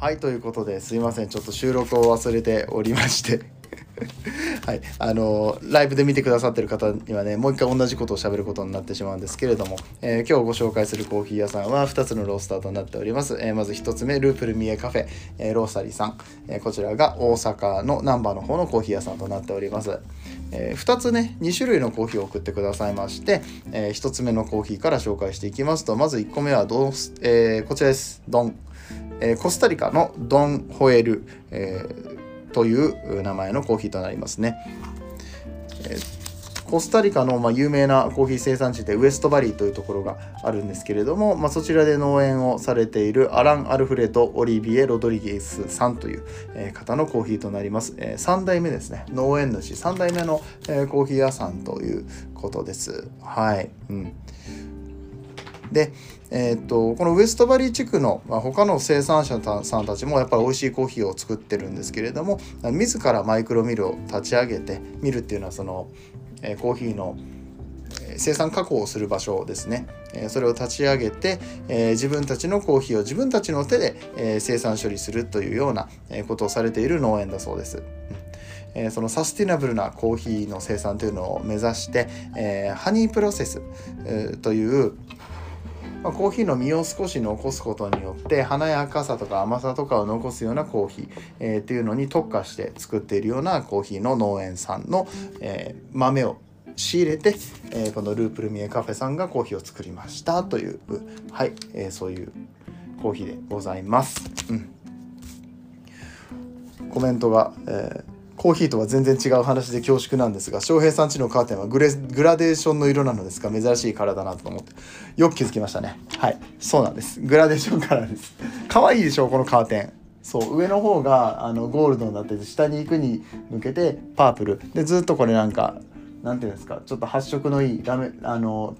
はいということですいません。ちょっと収録を忘れておりまして。はいあのライブで見てくださってる方にはねもう一回同じことを喋ることになってしまうんですけれども、えー、今日ご紹介するコーヒー屋さんは2つのロースターとなっております、えー、まず1つ目ループルミエカフェ、えー、ローサリーさん、えこちらが大阪の難波の方のコーヒー屋さんとなっております。え、2つね2種類のコーヒーを送ってくださいまして、え、1つ目のコーヒーから紹介していきますとまず1個目はどう、えー、こちらです。ドン。え、コスタリカのドン・ホエル、え、という名前のコーヒーとなりますね。えコスタリカのま有名なコーヒー生産地でウエストバリーというところがあるんですけれども、まあ、そちらで農園をされているアラン・アルフレッド・オリビエ・ロドリゲスさんというえ方のコーヒーとなります。え3代目ですね。農園主3代目のえコーヒー屋さんということです。はい。うんで、えー、っとこのウエストバリー地区の、まあ、他の生産者さんたちもやっぱり美味しいコーヒーを作ってるんですけれども自らマイクロミルを立ち上げてミルっていうのはその、えー、コーヒーの生産加工をする場所ですねそれを立ち上げて自分たちのコーヒーを自分たちの手で生産処理するというようなことをされている農園だそうです。えそのサスティナブルなコーヒーの生産というのを目指してハニープロセスというまあ、コーヒーの実を少し残すことによって華やかさとか甘さとかを残すようなコーヒー、えー、っていうのに特化して作っているようなコーヒーの農園さんの、えー、豆を仕入れて、えー、このループルミエカフェさんがコーヒーを作りましたというはい、えー、そういうコーヒーでございます。うん、コメントが、えーコーヒーとは全然違う話で恐縮なんですが翔平さんちのカーテンはグレグラデーションの色なのですが珍しいカラーだなと思って。よく気づきましたね。はい。そうなんです。グラデーションカラーです。可愛いでしょこのカーテン。そう。上の方があのゴールドになってて下に行くに向けてパープル。でずっとこれなんかなんていうんですか？ちょっと発色のいいラメあの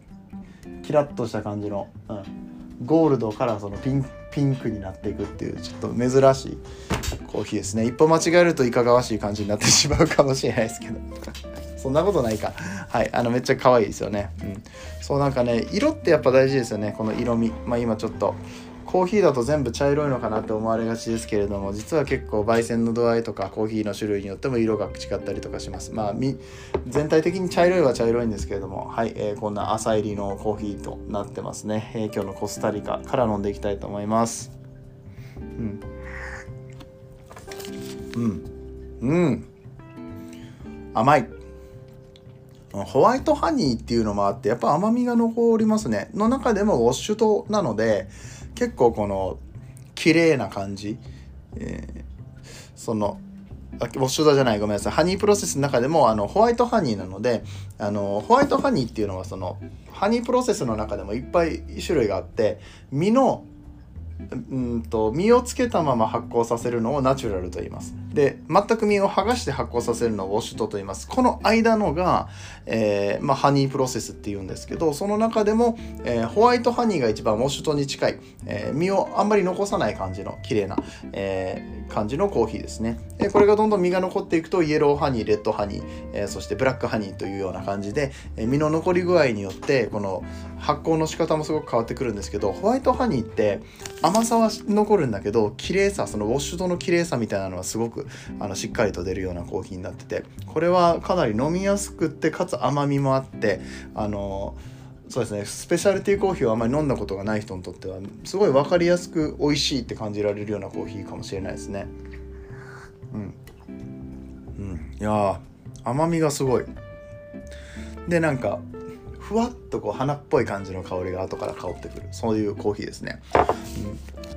キラッとした感じの、うん、ゴールドからそのピンピンクになっていくっていうちょっと珍しいコーヒーですね。一歩間違えるといかがわしい感じになってしまうかもしれないですけど。そんなことないか。はい。あのめっちゃ可愛いですよね。うん。そうなんかね色ってやっぱ大事ですよね。この色味。まあ今ちょっとコーヒーだと全部茶色いのかなって思われがちですけれども実は結構焙煎の度合いとかコーヒーの種類によっても色が違ったりとかします。まあ全体的に茶色いは茶色いんですけれどもはい、えー、こんな朝入りのコーヒーとなってますね、えー、今日のコスタリカから飲んでいきたいと思います。うん。うん。うん。甘い。ホワイトハニーっていうのもあってやっぱ甘みが残りますね。の中でもウォッシュ糖なので結構この綺麗な感じ、えー、そのウォッシュドじゃないごめんなさい。ハニープロセスの中でもあのホワイトハニーなのであのホワイトハニーっていうのはそのハニープロセスの中でもいっぱい種類があって実のうんと実をつけたまま発酵させるのをナチュラルと言います。で全く身を剥がして発酵させるのをウォッシュトと言います。この間のが、えー、まあ、ハニープロセスっていうんですけどその中でも、えー、ホワイトハニーが一番ウォッシュトに近い、えー、実をあんまり残さない感じの綺麗な、え感じのコーヒーですね。でこれがどんどん実が残っていくとイエローハニーレッドハニー、えそしてブラックハニーというような感じで、え実の残り具合によってこの発酵の仕方もすごく変わってくるんですけどホワイトハニーって甘さは残るんだけど綺麗さそのウォッシュドの綺麗さみたいなのはすごくあのしっかりと出るようなコーヒーになっててこれはかなり飲みやすくってかつ甘みもあってあのそうですね。スペシャルティーコーヒーをあまり飲んだことがない人にとってはすごい分かりやすく美味しいって感じられるようなコーヒーかもしれないですね。うん。うん。いや甘みがすごい。でなんかふわっとこう花っぽい感じの香りが後から香ってくる。そういうコーヒーですね、うん、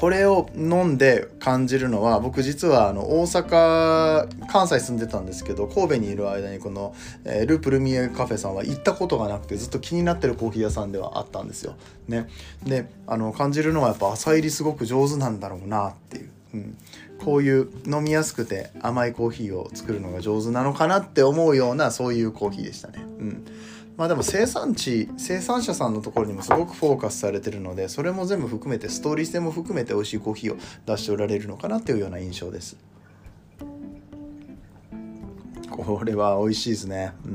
これを飲んで感じるのは僕実はあの大阪関西住んでたんですけど神戸にいる間にこの、えー、ループルミエカフェさんは行ったことがなくてずっと気になってるコーヒー屋さんではあったんですよ。ね、であの感じるのはやっぱ朝入りすごく上手なんだろうなっていう。うん、こういう飲みやすくて甘いコーヒーを作るのが上手なのかなって思うようなそういうコーヒーでしたね。うんまあでも生産地生産者さんのところにもすごくフォーカスされてるのでそれも全部含めてストーリー性も含めて美味しいコーヒーを出しておられるのかなっていうような印象です。これは美味しいですね。うん、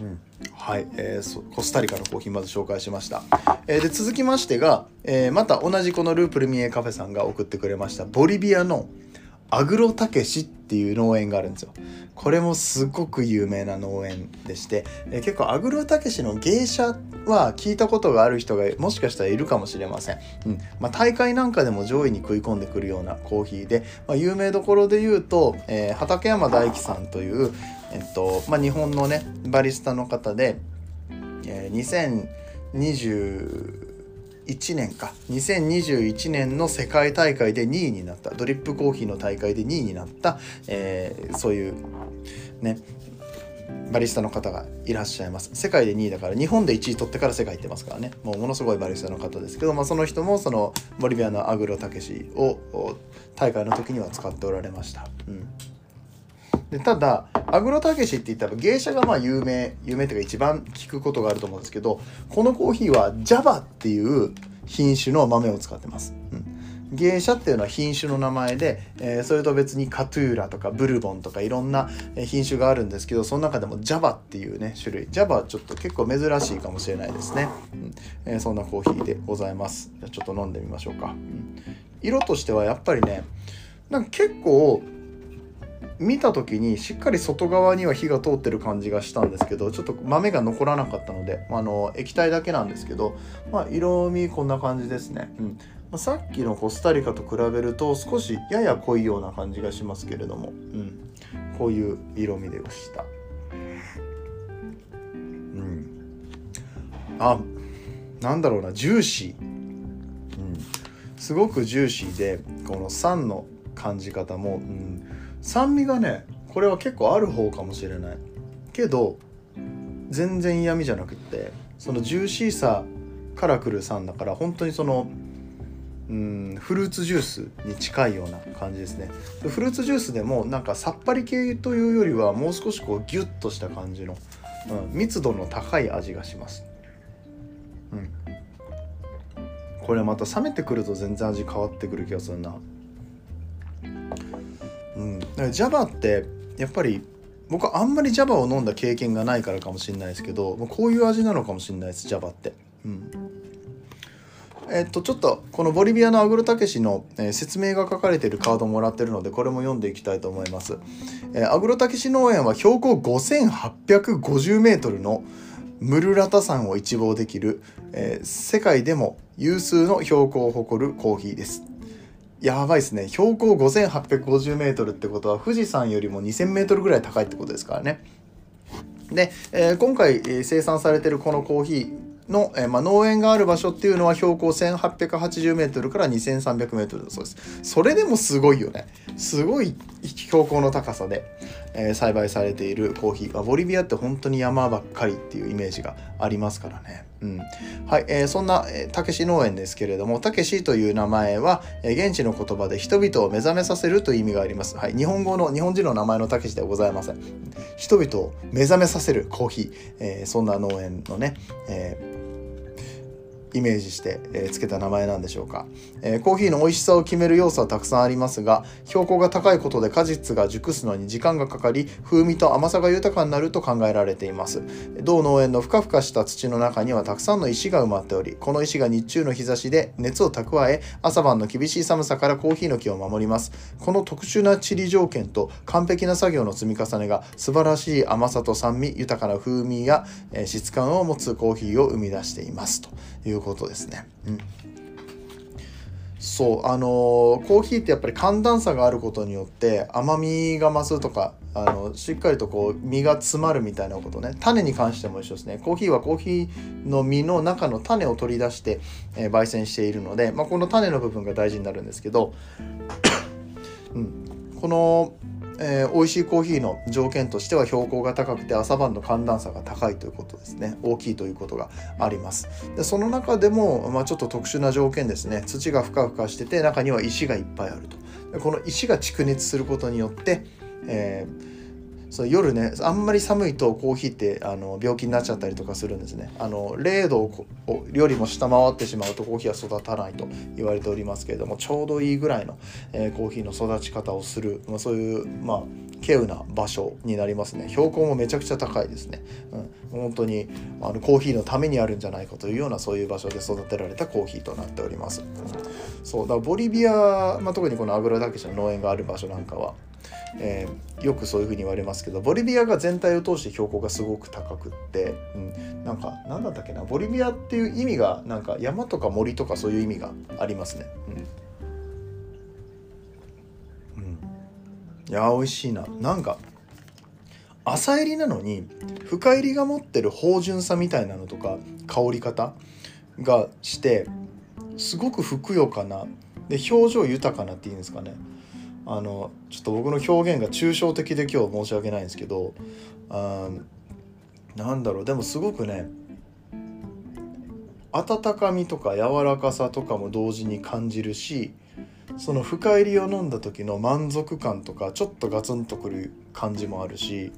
うん、はい、えー、コスタリカのコーヒーまず紹介しました、えー、で続きましてが、えー、また同じこのループルミエカフェさんが送ってくれましたボリビアのアグロタケシっていう農園があるんですよ。これもすごく有名な農園でして、え結構アグロタケシの芸者は聞いたことがある人がもしかしたらいるかもしれません、うん。まあ、大会なんかでも上位に食い込んでくるようなコーヒーで、まあ、有名どころで言うと、えー、畠山大樹さんという、えっとまあ、日本のねバリスタの方で、えー、2021年か。2021年の世界大会で2位になった。ドリップコーヒーの大会で2位になった、えー、そういうねバリスタの方がいらっしゃいます。世界で2位だから日本で1位取ってから世界行ってますからね。もうものすごいバリスタの方ですけど、まあ、その人もそのボリビアのアグロたけしを大会の時には使っておられました、うん、でただアグロたけしって言ったら芸者がまあ有名有名っていうか一番聞くことがあると思うんですけどこのコーヒーはジャバっていう品種の豆を使ってます、うん。芸者っていうのは品種の名前で、えー、それと別にカトゥーラとかブルボンとかいろんな品種があるんですけどその中でもジャバっていうね種類。ジャバはちょっと結構珍しいかもしれないですね、うん。えー、そんなコーヒーでございます。じゃちょっと飲んでみましょうか、うん、色としてはやっぱりねなんか結構見た時にしっかり外側には火が通ってる感じがしたんですけどちょっと豆が残らなかったので、あの液体だけなんですけど、まあ、色味こんな感じですね、うん、まあさっきのコスタリカと比べると少しやや濃いような感じがしますけれども、うん、こういう色味でした。うん、あなんだろうなジューシー、うん、すごくジューシーでこの酸の感じ方も、うん、酸味がねこれは結構ある方かもしれない。けど全然嫌味じゃなくってそのジューシーさからくる酸だから本当にそのうんフルーツジュースに近いような感じですね。フルーツジュースでもなんかさっぱり系というよりはもう少しこうギュッとした感じの、うん、密度の高い味がします、うん、これまた冷めてくると全然味変わってくる気がするな。うん。だからジャバってやっぱり僕はあんまりジャバを飲んだ経験がないからかもしれないですけどこういう味なのかもしれないですジャバって。うん。えっと、ちょっとこのボリビアのアグロタケシの、えー、説明が書かれているカードもらってるのでこれも読んでいきたいと思います、えー、アグロタケシ農園は標高 5850m のムルラタ山を一望できる、えー、世界でも有数の標高を誇るコーヒーですやばいですね標高 5850m ってことは富士山よりも 2000m ぐらい高いってことですからねで、えー、今回、生産されてるこのコーヒーの、えー、まあ、農園がある場所っていうのは標高 1880m から 2300m だそうです。それでもすごいよね。すごい標高の高さで、えー、栽培されているコーヒー。ボリビアって本当に山ばっかりっていうイメージがありますからね。うん。はい、えー、そんな、えー、たけし農園ですけれども、たけしという名前は、えー、現地の言葉で人々を目覚めさせるという意味があります。はい、日本語の、日本人の名前のたけしではございません。人々を目覚めさせるコーヒー、えー、そんな農園のね、えーイメージして、えー、つけた名前なんでしょうか、え、コーヒーの美味しさを決める要素はたくさんありますが標高が高いことで果実が熟すのに時間がかかり風味と甘さが豊かになると考えられています。同農園のふかふかした土の中にはたくさんの石が埋まっておりこの石が日中の日差しで熱を蓄え朝晩の厳しい寒さからコーヒーの木を守ります。この特殊な地理条件と完璧な作業の積み重ねが素晴らしい甘さと酸味豊かな風味や、え質感を持つコーヒーを生み出しています。ということですね。うん。そうあのー、コーヒーってやっぱり寒暖差があることによって甘みが増すとかあのしっかりとこう実が詰まるみたいなことね。種に関しても一緒ですね。コーヒーはコーヒーの実の中の種を取り出して、えー、焙煎しているので、まあ、この種の部分が大事になるんですけど、うん、このえー、美味しいコーヒーの条件としては標高が高くて朝晩の寒暖差が高いということですね。大きいということがあります。でその中でも、まあ、ちょっと特殊な条件ですね。土がふかふかしてて中には石がいっぱいあると。この石が蓄熱することによって、えー、そう夜ねあんまり寒いとコーヒーってあの病気になっちゃったりとかするんですね。あの0度をよりも下回ってしまうとコーヒーは育たないと言われておりますけれどもちょうどいいぐらいの、えー、コーヒーの育ち方をする、まあ、そういうまあ稀有な場所になりますね。標高もめちゃくちゃ高いですね、うん、本当にあのコーヒーのためにあるんじゃないかというようなそういう場所で育てられたコーヒーとなっております。そう。だボリビア、まあ、特にこのアグラダケシの農園がある場所なんかはえー、よくそういうふうに言われますけどボリビアが全体を通して標高がすごく高くって、うん、なんか何だったっけなボリビアっていう意味がなんか山とか森とかそういう意味がありますね。うん、うん、いや美味しいな。なんか浅入りなのに深入りが持ってる芳醇さみたいなのとか香り方がしてすごくふくよかなで表情豊かなっていうんですかね。あのちょっと僕の表現が抽象的で今日申し訳ないんですけどあなんだろう。でもすごくね温かみとか柔らかさとかも同時に感じるしその深入りを飲んだ時の満足感とかちょっとガツンとくる感じもあるし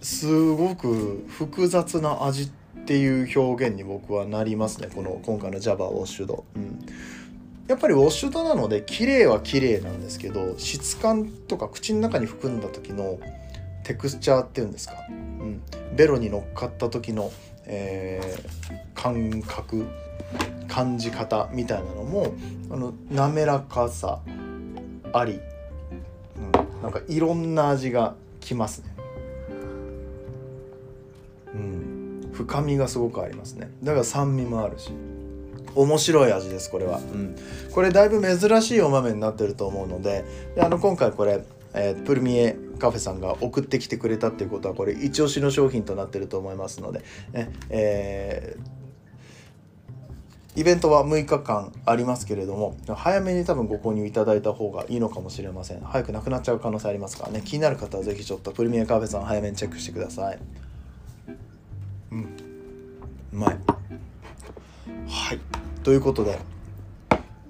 すごく複雑な味っていう表現に僕はなりますね。この今回の Java ウォッシュド。うん。やっぱりウォッシュドなので綺麗は綺麗なんですけど質感とか口の中に含んだ時のテクスチャーっていうんですか、うん、ベロに乗っかった時の、えー、感覚感じ方みたいなのもあの滑らかさあり、うん、なんかいろんな味がきますね。うん、深みがすごくありますね。だから酸味もあるし。面白い味ですこれは、うん、これだいぶ珍しいお豆になってると思うのでであの今回これ、えー、プルミエカフェさんが送ってきてくれたっていうことはこれ一押しの商品となってると思いますので、ねえー、イベントは6日間ありますけれども早めに多分ご購入いただいた方がいいのかもしれません。早くなくなっちゃう可能性ありますからね。気になる方は是非ちょっとプルミエカフェさん早めにチェックしてください。うん。うまい。はい。ということで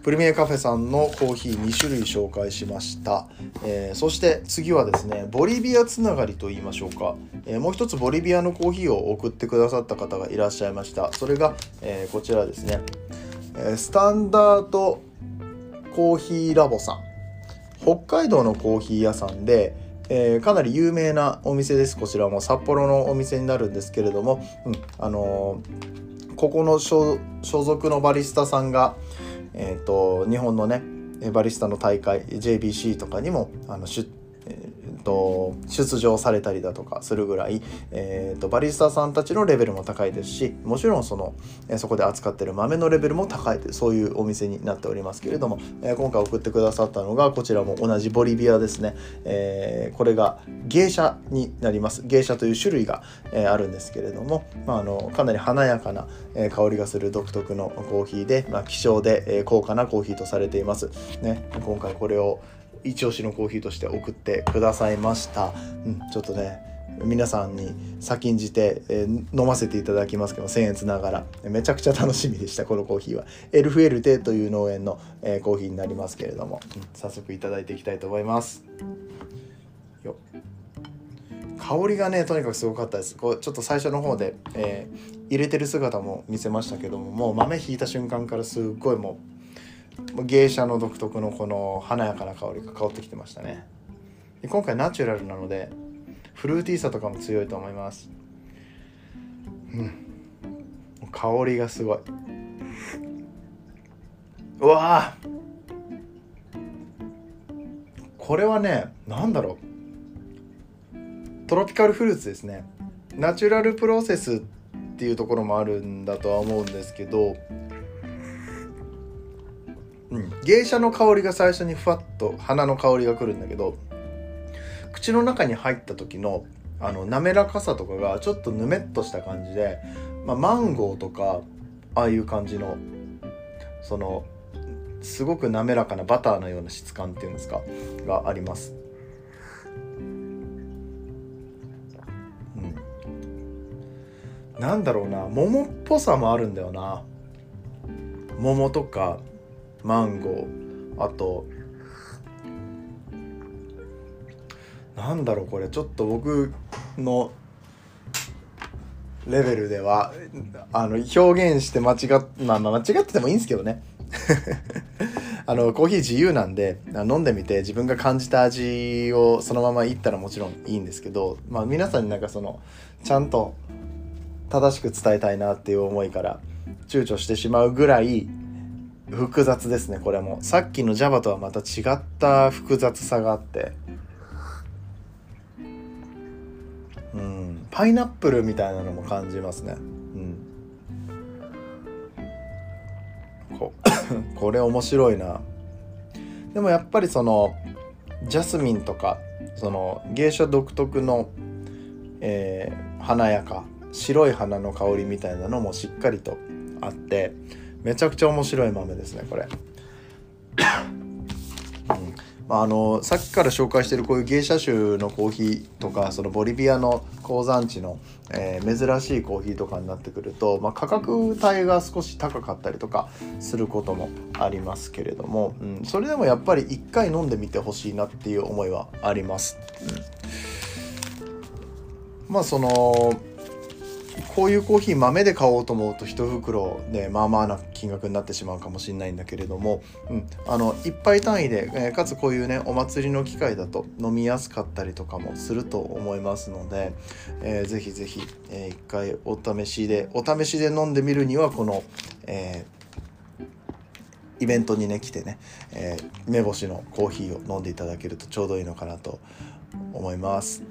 プレミアカフェさんのコーヒー2種類紹介しました、えー、そして次はですねボリビアつながりと言いましょうか、えー、もう一つボリビアのコーヒーを送ってくださった方がいらっしゃいました。それが、えー、こちらですね、えスタンダードコーヒーラボさん。北海道のコーヒー屋さんでえー、かなり有名なお店です。こちらも札幌のお店になるんですけれども、うん、あのーここの所属のバリスタさんが、えーと、日本のねバリスタの大会 JBC とかにもあの出と出場されたりだとかするぐらい、えーと、バリスタさんたちのレベルも高いですしもちろんその、えそこで扱ってる豆のレベルも高いというそういうお店になっておりますけれども、え、今回送ってくださったのがこちらも同じボリビアですね、え、これが芸者になります。芸者という種類が、えあるんですけれども、まあ、あのかなり華やかな、え香りがする独特のコーヒーで、まあ、希少で、え高価なコーヒーとされています、ね、今回これを一押しのコーヒーとして送ってくださいました、うん、ちょっとね皆さんに先んじて、えー、飲ませていただきますけど僭越ながら。めちゃくちゃ楽しみでしたこのコーヒーは。エルフエルテという農園の、えー、コーヒーになりますけれども、うん、早速いただいていきたいと思います。よ香りがねとにかくすごかったです。こうちょっと最初の方で、えー、入れてる姿も見せましたけどももう豆引いた瞬間からすっごいもう芸者の独特のこの華やかな香りが香ってきてましたね。今回ナチュラルなのでフルーティーさとかも強いと思います。うん。香りがすごい。うわこれはね何だろう。トロピカルフルーツですね。ナチュラルプロセスっていうところもあるんだとは思うんですけどうん、芸者の香りが最初にふわっと花の香りがくるんだけど口の中に入った時のあの滑らかさとかがちょっとぬめっとした感じで、まあ、マンゴーとかああいう感じのそのすごく滑らかなバターのような質感っていうんですか？があります。うん、なんだろうな。桃っぽさもあるんだよな。桃とかマンゴーあとなんだろうこれちょっと僕のレベルではあの表現して間違っ、まあ、まあ間違っててもいいんですけどね。あのコーヒー自由なんで飲んでみて自分が感じた味をそのままいったらもちろんいいんですけど、まあ、皆さんになんかそのちゃんと正しく伝えたいなっていう思いから躊躇してしまうぐらい複雑ですねこれも。さっきの Java とはまた違った複雑さがあって。うん。パイナップルみたいなのも感じますね。うん。こ これ面白いな。でもやっぱりそのジャスミンとかその芸者独特の、えー、華やか白い花の香りみたいなのもしっかりとあって。めちゃくちゃ面白い豆ですねこれ、うん。まあ、あのさっきから紹介してるこういう芸者種のコーヒーとかそのボリビアの鉱山地の、えー、珍しいコーヒーとかになってくると、まあ、価格帯が少し高かったりとかすることもありますけれども、うん、それでもやっぱり一回飲んでみてほしいなっていう思いはあります。うん、まあそのこういうコーヒー豆で買おうと思うと1袋でまあまあな金額になってしまうかもしれないんだけれども、うん、あの1杯単位で、えー、かつこういうねお祭りの機会だと飲みやすかったりとかもすると思いますので、えー、ぜひぜひ、えー、1回お試しでお試しで飲んでみるにはこの、えー、イベントにね来てね、えー、目星のコーヒーを飲んでいただけるとちょうどいいのかなと思います。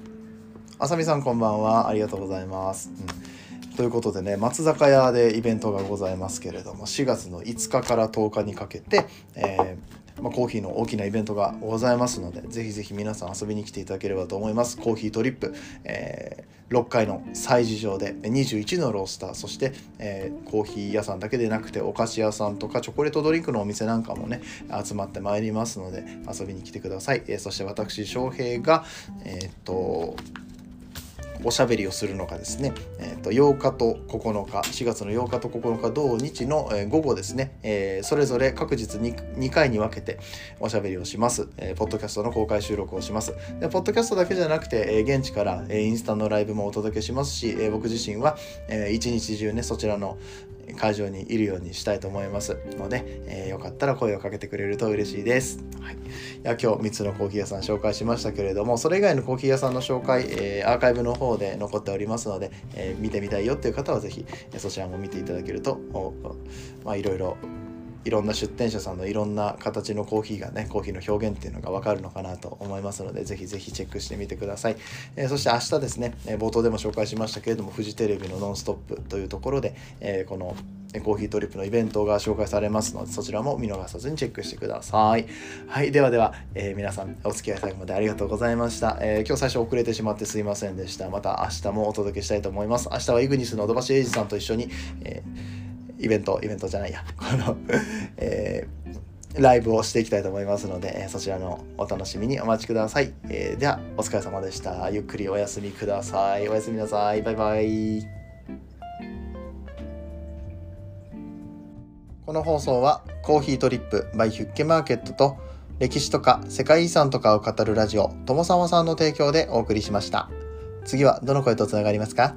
あさみさんこんばんはありがとうございます。うんということでね松坂屋でイベントがございますけれども4月の5日から10日にかけて、えー、まあ、コーヒーの大きなイベントがございますのでぜひぜひ皆さん遊びに来ていただければと思います。コーヒートリップ、えー、6階の催事場で21のロースターそして、えー、コーヒー屋さんだけでなくてお菓子屋さんとかチョコレートドリンクのお店なんかもね集まってまいりますので遊びに来てください、えそして私翔平がえっとおしゃべりをするのがですね、えー、と8日と9日4月の8日と9日同日の午後ですね、えー、それぞれ各日 2, 2回に分けておしゃべりをします、えー、ポッドキャストの公開収録をします。でポッドキャストだけじゃなくて、えー、現地から、え、インスタのライブもお届けしますし、えー、僕自身は、えー、一日中ねそちらの会場にいるようにしたいと思いますので、えー、よかったら声をかけてくれると嬉しいです。はい、いや今日3つのコーヒー屋さん紹介しましたけれどもそれ以外のコーヒー屋さんの紹介、えー、アーカイブの方で残っておりますので、えー、見てみたいよっていう方は是非そちらも見ていただけるとまあいろいろいろんな出店者さんのいろんな形のコーヒーがねコーヒーの表現っていうのが分かるのかなと思いますのでぜひぜひチェックしてみてください、えー、そして明日ですね、え冒頭でも紹介しましたけれどもフジテレビの「ノンストップ!」というところで、えー、このコーヒートリップのイベントが紹介されますのでそちらも見逃さずにチェックしてください。はいではでは、えー、皆さんお付き合い最後までありがとうございました、え今日最初遅れてしまってすいませんでした。また明日もお届けしたいと思います。明日はイグニスの土橋英二さんと一緒に、えーイベント、イベントじゃないや、この えー、ライブをしていきたいと思いますので、そちらのお楽しみにお待ちください。えー、では、お疲れ様でした。ゆっくりお休みください。おやすみなさい。バイバイ。この放送はコーヒートリップ by ヒュッケマーケットと歴史とか世界遺産とかを語るラジオ、ともさまさんの提供でお送りしました。次はどの声とつながりますか？